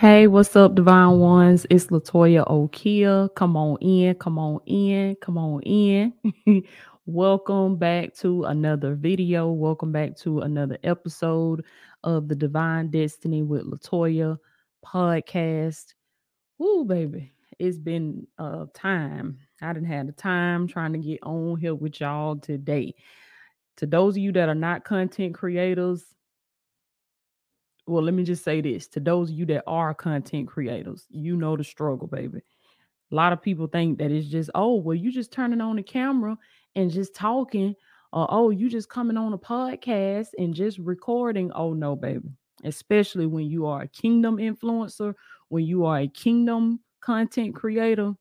Hey, what's up, Divine Ones? It's Latoya Okeia. Come on in, come on in, come on in. Welcome back to another video. Welcome back to another episode of the Divine Destiny with Latoya podcast. Ooh, baby, it's been uh time. I didn't have the time trying to get on here with y'all today. To those of you that are not content creators, well, let me just say this to those of you that are content creators, you know the struggle, baby. A lot of people think that it's just, oh, well, you just turning on the camera and just talking, or oh, you just coming on a podcast and just recording. Oh, no, baby. Especially when you are a kingdom influencer, when you are a kingdom content creator,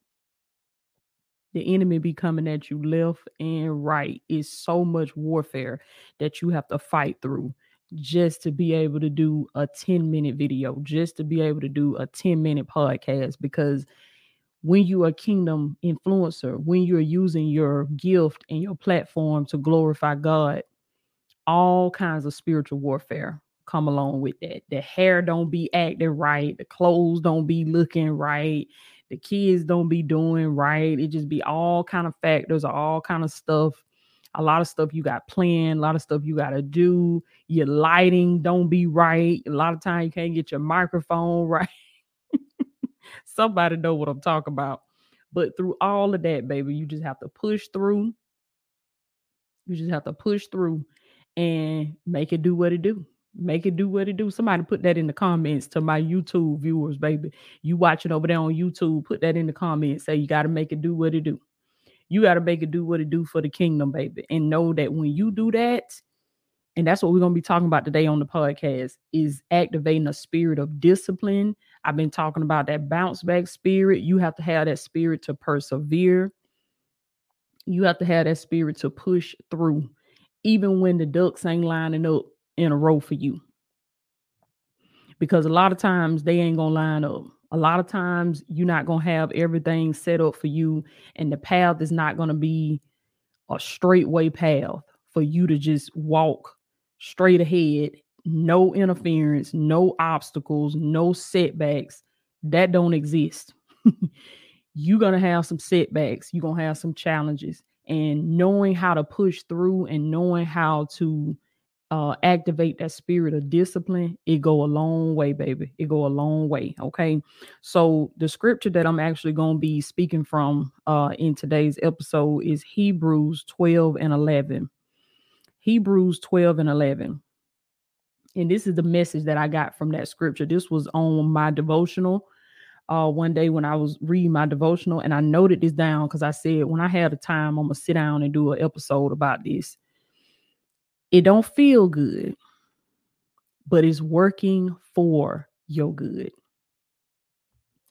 the enemy be coming at you left and right. It's so much warfare that you have to fight through just to be able to do a 10 minute video, just to be able to do a 10 minute podcast. Because when you're a kingdom influencer, when you're using your gift and your platform to glorify God, all kinds of spiritual warfare come along with that. The hair don't be acting right, the clothes don't be looking right, the kids don't be doing right. It just be all kind of factors, all kind of stuff a lot of stuff you got planned, a lot of stuff you got to do. Your lighting don't be right. A lot of time you can't get your microphone right. Somebody know what I'm talking about. But through all of that, baby, you just have to push through. You just have to push through and make it do what it do. Make it do what it do. Somebody put that in the comments to my YouTube viewers, baby. You watching over there on YouTube, put that in the comments. Say you got to make it do what it do. You got to make it do what it do for the kingdom, baby. And know that when you do that, and that's what we're going to be talking about today on the podcast is activating a spirit of discipline. I've been talking about that bounce back spirit. You have to have that spirit to persevere. You have to have that spirit to push through, even when the ducks ain't lining up in a row for you. Because a lot of times they ain't going to line up a lot of times you're not going to have everything set up for you and the path is not going to be a straightway path for you to just walk straight ahead no interference no obstacles no setbacks. That don't exist. You're going to have some setbacks you're going to have some challenges and knowing how to push through and knowing how to uh, activate that spirit of discipline, it go a long way, baby. It go a long way. Okay. So the scripture that I'm actually going to be speaking from uh, in today's episode is Hebrews 12 and 11. Hebrews 12 and 11. And this is the message that I got from that scripture. This was on my devotional uh, one day when I was reading my devotional, and I noted this down because I said when I had the time, I'm gonna sit down and do an episode about this. It don't feel good, but it's working for your good.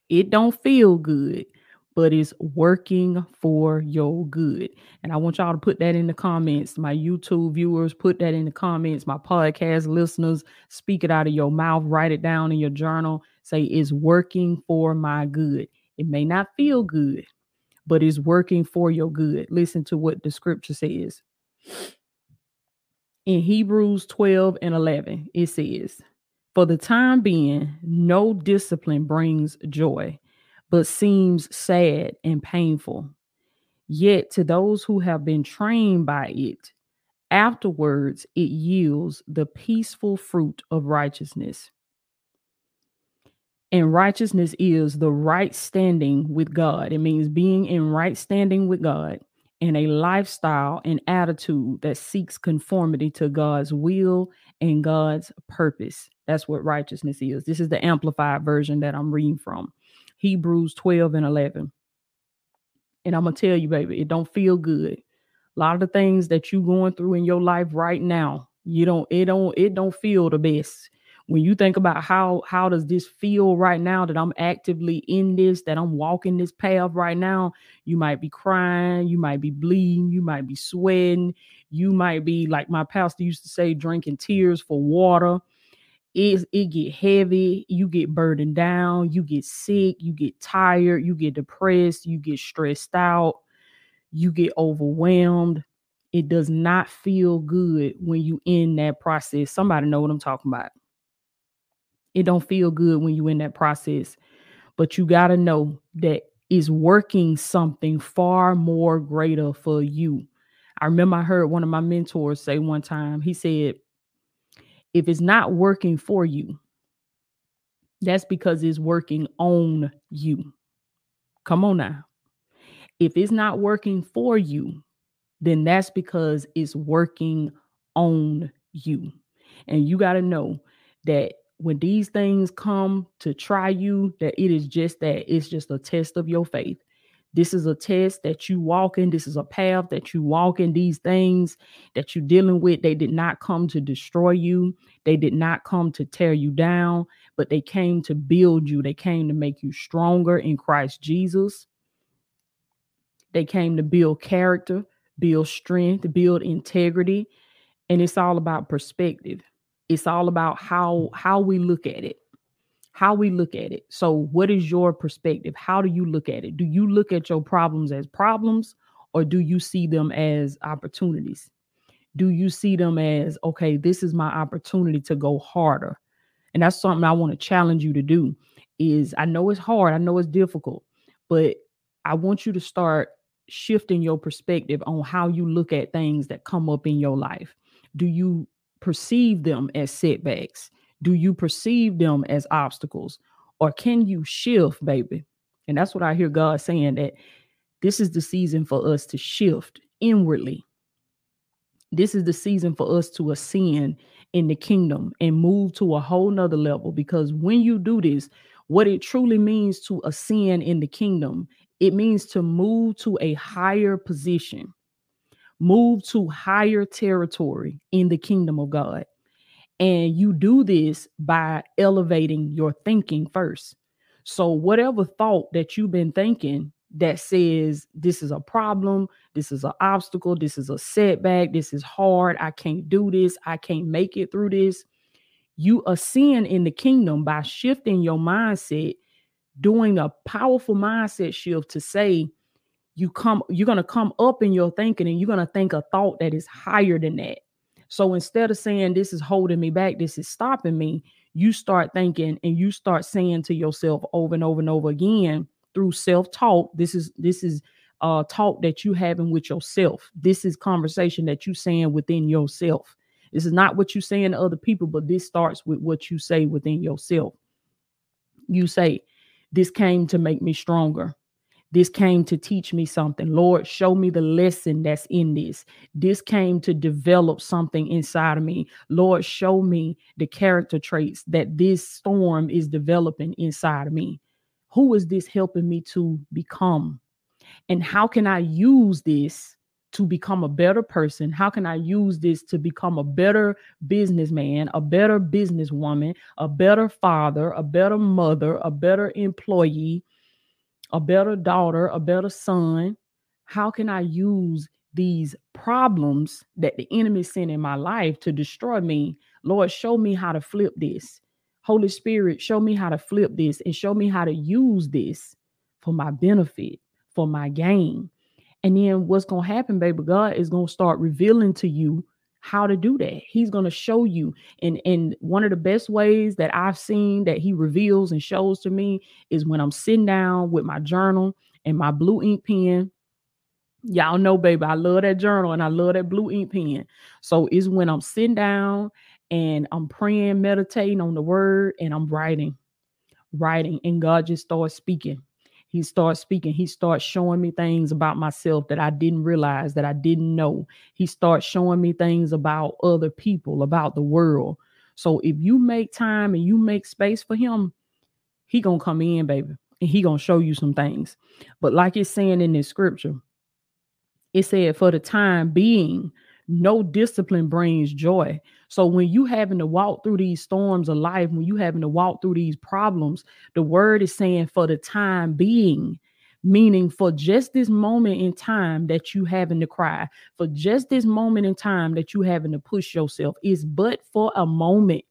It don't feel good, but it's working for your good. And I want y'all to put that in the comments. My YouTube viewers, put that in the comments. My podcast listeners, speak it out of your mouth, write it down in your journal. Say it's working for my good. It may not feel good, but it's working for your good. Listen to what the scripture says in Hebrews 12 and 11, it says, For the time being, no discipline brings joy, but seems sad and painful. Yet to those who have been trained by it, afterwards it yields the peaceful fruit of righteousness. And righteousness is the right standing with God. It means being in right standing with God and a lifestyle and attitude that seeks conformity to God's will and God's purpose. That's what righteousness is. This is the amplified version that I'm reading from Hebrews 12 and 11. And I'm going to tell you, baby, it don't feel good. A lot of the things that you're going through in your life right now, you don't, it don't, it don't feel the best when you think about how how does this feel right now that I'm actively in this, that I'm walking this path right now, you might be crying, you might be bleeding, you might be sweating, you might be like my pastor used to say, drinking tears for water. It, it get heavy, you get burdened down, you get sick, you get tired, you get depressed, you get stressed out, you get overwhelmed. It does not feel good when you in that process. Somebody know what I'm talking about It don't feel good when you in that process, but you got to know that is working something far more greater for you. I remember I heard one of my mentors say one time, he said, if it's not working for you, that's because it's working on you. Come on now. If it's not working for you, then that's because it's working on you. And you got to know that when these things come to try you, that it is just that it's just a test of your faith. This is a test that you walk in. This is a path that you walk in. These things that you're dealing with, they did not come to destroy you. They did not come to tear you down, but they came to build you. They came to make you stronger in Christ Jesus. They came to build character, build strength, build integrity. And it's all about perspective. It's all about how how we look at it how we look at it. So, what is your perspective? How do you look at it? Do you look at your problems as problems or do you see them as opportunities? Do you see them as, okay, this is my opportunity to go harder? And that's something I want to challenge you to do is I know it's hard, I know it's difficult, but I want you to start shifting your perspective on how you look at things that come up in your life. Do you perceive them as setbacks? Do you perceive them as obstacles or can you shift, baby? And that's what I hear God saying that this is the season for us to shift inwardly. This is the season for us to ascend in the kingdom and move to a whole nother level. Because when you do this, what it truly means to ascend in the kingdom, it means to move to a higher position, move to higher territory in the kingdom of God. And you do this by elevating your thinking first. So, whatever thought that you've been thinking that says this is a problem, this is an obstacle, this is a setback, this is hard, I can't do this, I can't make it through this, you ascend in the kingdom by shifting your mindset, doing a powerful mindset shift to say, you come, you're going to come up in your thinking and you're going to think a thought that is higher than that. So instead of saying this is holding me back, this is stopping me, you start thinking and you start saying to yourself over and over and over again through self-talk. This is this is uh talk that you having with yourself. This is conversation that you saying within yourself. This is not what you saying to other people, but this starts with what you say within yourself. You say, This came to make me stronger. This came to teach me something. Lord, show me the lesson that's in this. This came to develop something inside of me. Lord, show me the character traits that this storm is developing inside of me. Who is this helping me to become? And how can I use this to become a better person? How can I use this to become a better businessman, a better businesswoman, a better father, a better mother, a better employee? A better daughter, a better son? How can I use these problems that the enemy sent in my life to destroy me? Lord, show me how to flip this. Holy Spirit, show me how to flip this and show me how to use this for my benefit, for my gain. And then what's going to happen, baby? God is going to start revealing to you how to do that. He's going to show you. And and one of the best ways that I've seen that he reveals and shows to me is when I'm sitting down with my journal and my blue ink pen. Y'all know, baby, I love that journal and I love that blue ink pen. So it's when I'm sitting down and I'm praying, meditating on the word, and I'm writing, writing, and God just starts speaking he starts speaking he starts showing me things about myself that i didn't realize that i didn't know. He starts showing me things about other people about the world. So if you make time and you make space for him he gonna come in baby and he gonna show you some things. But like it's saying in this scripture it said for the time being no discipline brings joy. So when you having to walk through these storms of life, when you having to walk through these problems, the word is saying for the time being, meaning for just this moment in time that you having to cry, for just this moment in time that you having to push yourself is but for a moment.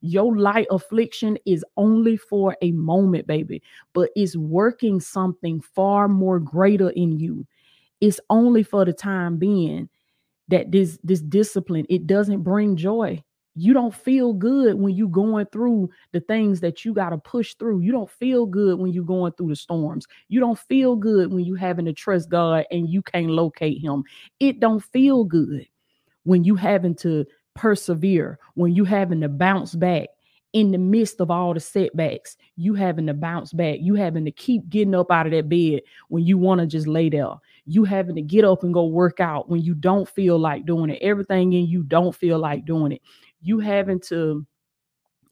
Your light affliction is only for a moment, baby, but it's working something far more greater in you. It's only for the time being that this this discipline it doesn't bring joy you don't feel good when you going through the things that you got to push through. You don't feel good when you're going through the storms. You don't feel good when you having to trust God and you can't locate him. It don't feel good when you having to persevere, when you having to bounce back in the midst of all the setbacks, you having to bounce back, you having to keep getting up out of that bed when you want to just lay there, you having to get up and go work out when you don't feel like doing it, everything in you don't feel like doing it, you having to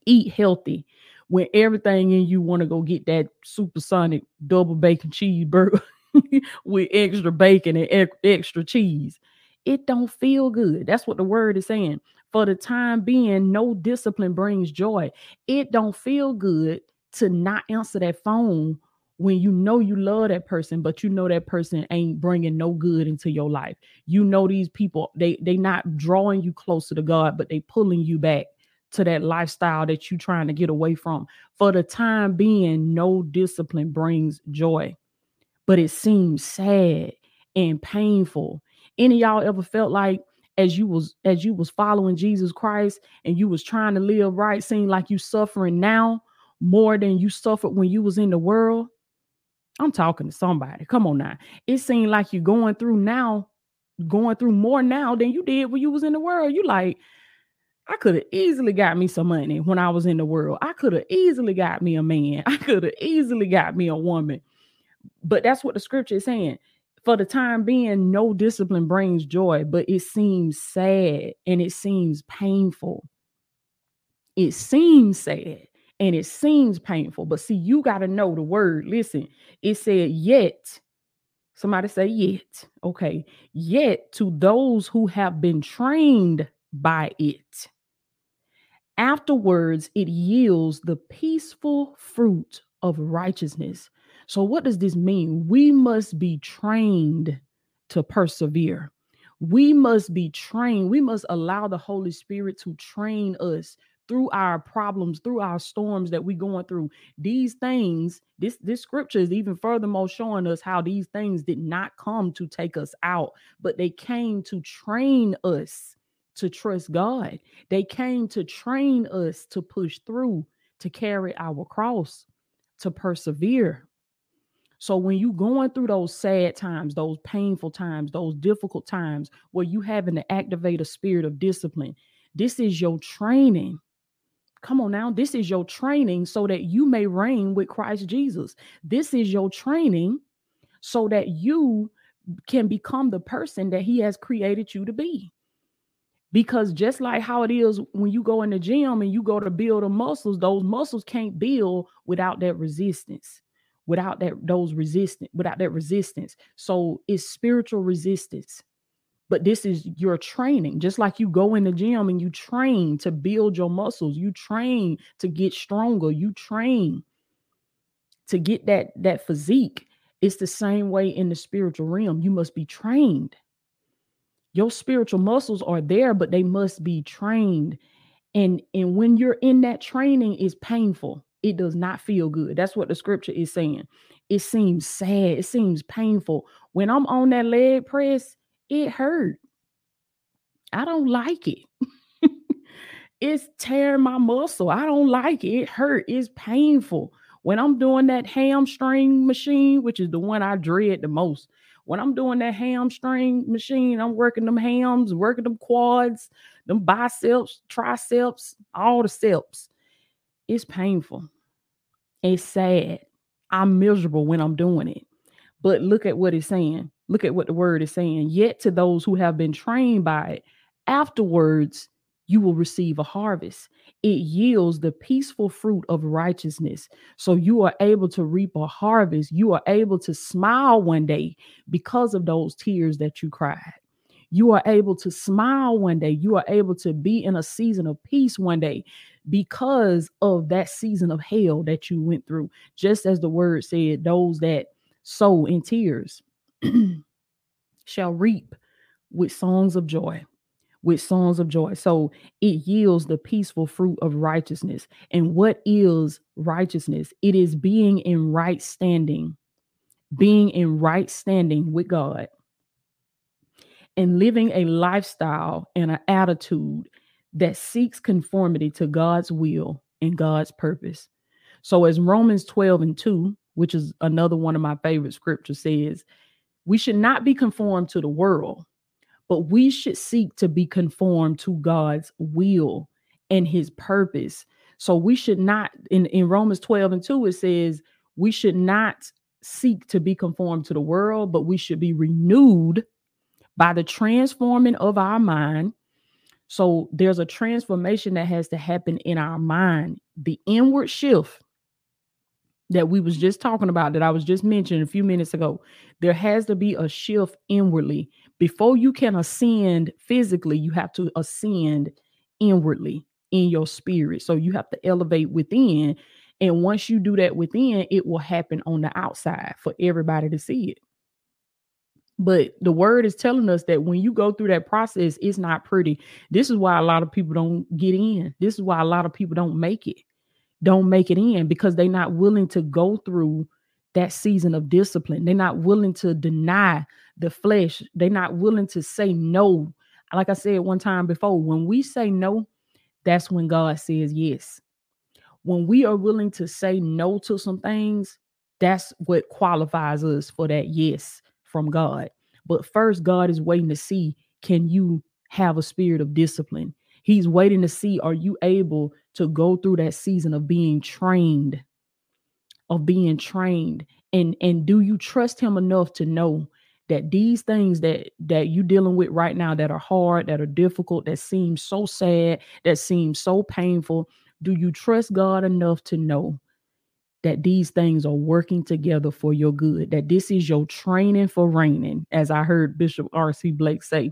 eat healthy when everything in you want to go get that supersonic double bacon cheeseburger with extra bacon and extra cheese. It don't feel good. That's what the word is saying for the time being, no discipline brings joy. It don't feel good to not answer that phone when you know you love that person but you know that person ain't bringing no good into your life. You know these people they they not drawing you closer to god but they pulling you back to that lifestyle that you trying to get away from. For the time being no discipline brings joy but it seems sad and painful. Any y'all ever felt like as you was as you was following Jesus Christ and you was trying to live right seem like you suffering now more than you suffered when you was in the world I'm talking to somebody come on now it seemed like you're going through now going through more now than you did when you was in the world you like I could have easily got me some money when I was in the world. I could have easily got me a man. I could have easily got me a woman. But that's what the scripture is saying for the time being, no discipline brings joy, but it seems sad and it seems painful. It seems sad and it seems painful. But see, you got to know the word. Listen, it said, yet. Somebody say, yet. Okay. Yet to those who have been trained by it. Afterwards, it yields the peaceful fruit of righteousness so, what does this mean? We must be trained to persevere. We must be trained. We must allow the Holy Spirit to train us through our problems, through our storms that we're going through. These things, this this scripture is even furthermore showing us how these things did not come to take us out, but they came to train us to trust God. They came to train us to push through, to carry our cross, to persevere. So when you going through those sad times, those painful times, those difficult times where you having to activate a spirit of discipline, this is your training. Come on now, this is your training so that you may reign with Christ Jesus. This is your training so that you can become the person that he has created you to be. Because just like how it is when you go in the gym and you go to build the muscles, those muscles can't build without that resistance without that those resistance without that resistance so it's spiritual resistance but this is your training just like you go in the gym and you train to build your muscles you train to get stronger you train to get that that physique it's the same way in the spiritual realm you must be trained your spiritual muscles are there but they must be trained and and when you're in that training is painful it does not feel good. That's what the scripture is saying. It seems sad. It seems painful. When I'm on that leg press, it hurt. I don't like it. it's tearing my muscle. I don't like it. It hurt. It's painful. When I'm doing that hamstring machine, which is the one I dread the most, when I'm doing that hamstring machine, I'm working them hams, working them quads, them biceps, triceps, all the steps. It's painful. It's sad. I'm miserable when I'm doing it. But look at what it's saying. Look at what the word is saying. Yet to those who have been trained by it, afterwards you will receive a harvest. It yields the peaceful fruit of righteousness. So you are able to reap a harvest. You are able to smile one day because of those tears that you cried. You are able to smile one day. You are able to be in a season of peace one day because of that season of hell that you went through. Just as the word said, those that sow in tears shall reap with songs of joy. With songs of joy. So it yields the peaceful fruit of righteousness. And what is righteousness? It is being in right standing, being in right standing with God, and living a lifestyle and an attitude that seeks conformity to God's will and God's purpose. So, as Romans 12 and 2, which is another one of my favorite scriptures, says, we should not be conformed to the world, but we should seek to be conformed to God's will and his purpose. So we should not, in, in Romans 12 and 2, it says, we should not seek to be conformed to the world, but we should be renewed by the transforming of our mind. So there's a transformation that has to happen in our mind. The inward shift that we was just talking about that I was just mentioning a few minutes ago. There has to be a shift inwardly. Before you can ascend physically, you have to ascend inwardly in your spirit. So you have to elevate within. And once you do that within, it will happen on the outside for everybody to see it. But the word is telling us that when you go through that process, it's not pretty. This is why a lot of people don't get in. This is why a lot of people don't make it don't make it in because they're not willing to go through that season of discipline. They're not willing to deny the flesh. They're not willing to say no. Like I said one time before, when we say no, that's when God says yes. When we are willing to say no to some things, that's what qualifies us for that yes from God. But first, God is waiting to see can you have a spirit of discipline? He's waiting to see are you able to go through that season of being trained of being trained. And and do you trust him enough to know that these things that that you dealing with right now that are hard that are difficult that seem so sad that seem so painful do you trust god enough to know that these things are working together for your good that this is your training for reigning as i heard bishop rc blake say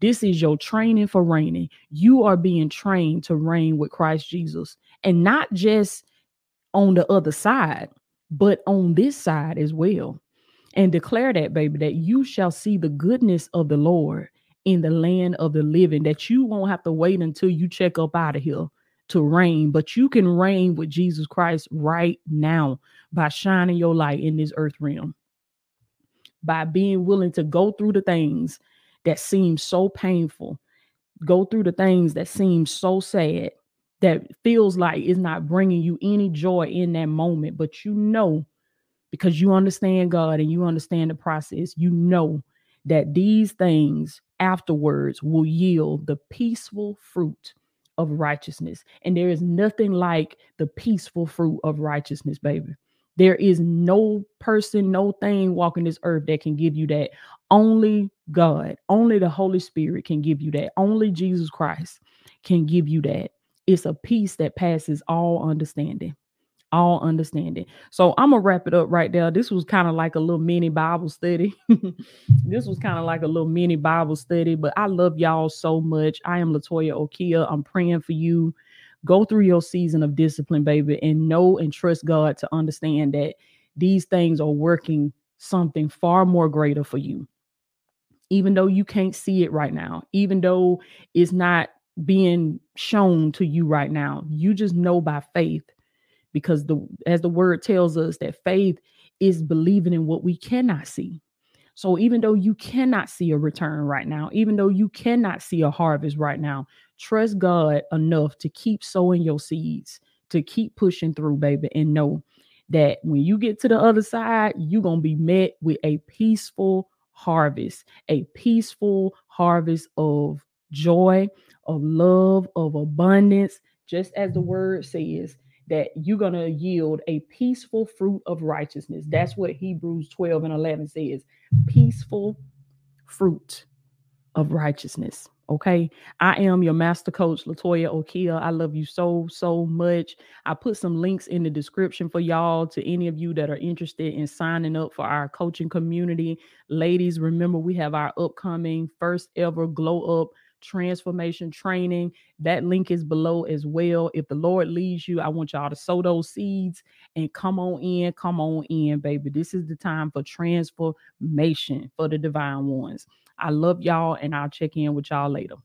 this is your training for reigning. You are being trained to reign with Christ Jesus and not just on the other side, but on this side as well. And declare that, baby, that you shall see the goodness of the Lord in the land of the living, that you won't have to wait until you check up out of here to reign, but you can reign with Jesus Christ right now by shining your light in this earth realm, by being willing to go through the things that seem so painful, go through the things that seem so sad, that feels like it's not bringing you any joy in that moment, but you know, because you understand God and you understand the process, you know that these things afterwards will yield the peaceful fruit of righteousness. And there is nothing like the peaceful fruit of righteousness, baby. There is no person, no thing walking this earth that can give you that. Only God, only the Holy Spirit can give you that. Only Jesus Christ can give you that. It's a peace that passes all understanding. All understanding. So I'm gonna wrap it up right there. This was kind of like a little mini Bible study. this was kind of like a little mini Bible study, but I love y'all so much. I am Latoya Okeia. I'm praying for you. Go through your season of discipline, baby, and know and trust God to understand that these things are working something far more greater for you even though you can't see it right now, even though it's not being shown to you right now. You just know by faith because the as the word tells us that faith is believing in what we cannot see. So even though you cannot see a return right now, even though you cannot see a harvest right now, trust God enough to keep sowing your seeds, to keep pushing through, baby, and know that when you get to the other side, you're going to be met with a peaceful harvest, a peaceful harvest of joy, of love, of abundance, just as the word says that you're going to yield a peaceful fruit of righteousness. That's what Hebrews 12 and 11 says peaceful fruit of righteousness. Okay. I am your master coach, Latoya Okeia. I love you so, so much. I put some links in the description for y'all to any of you that are interested in signing up for our coaching community. Ladies, remember we have our upcoming first ever glow up transformation training. That link is below as well. If the Lord leads you, I want y'all to sow those seeds and come on in. Come on in, baby. This is the time for transformation for the divine ones. I love y'all and I'll check in with y'all later.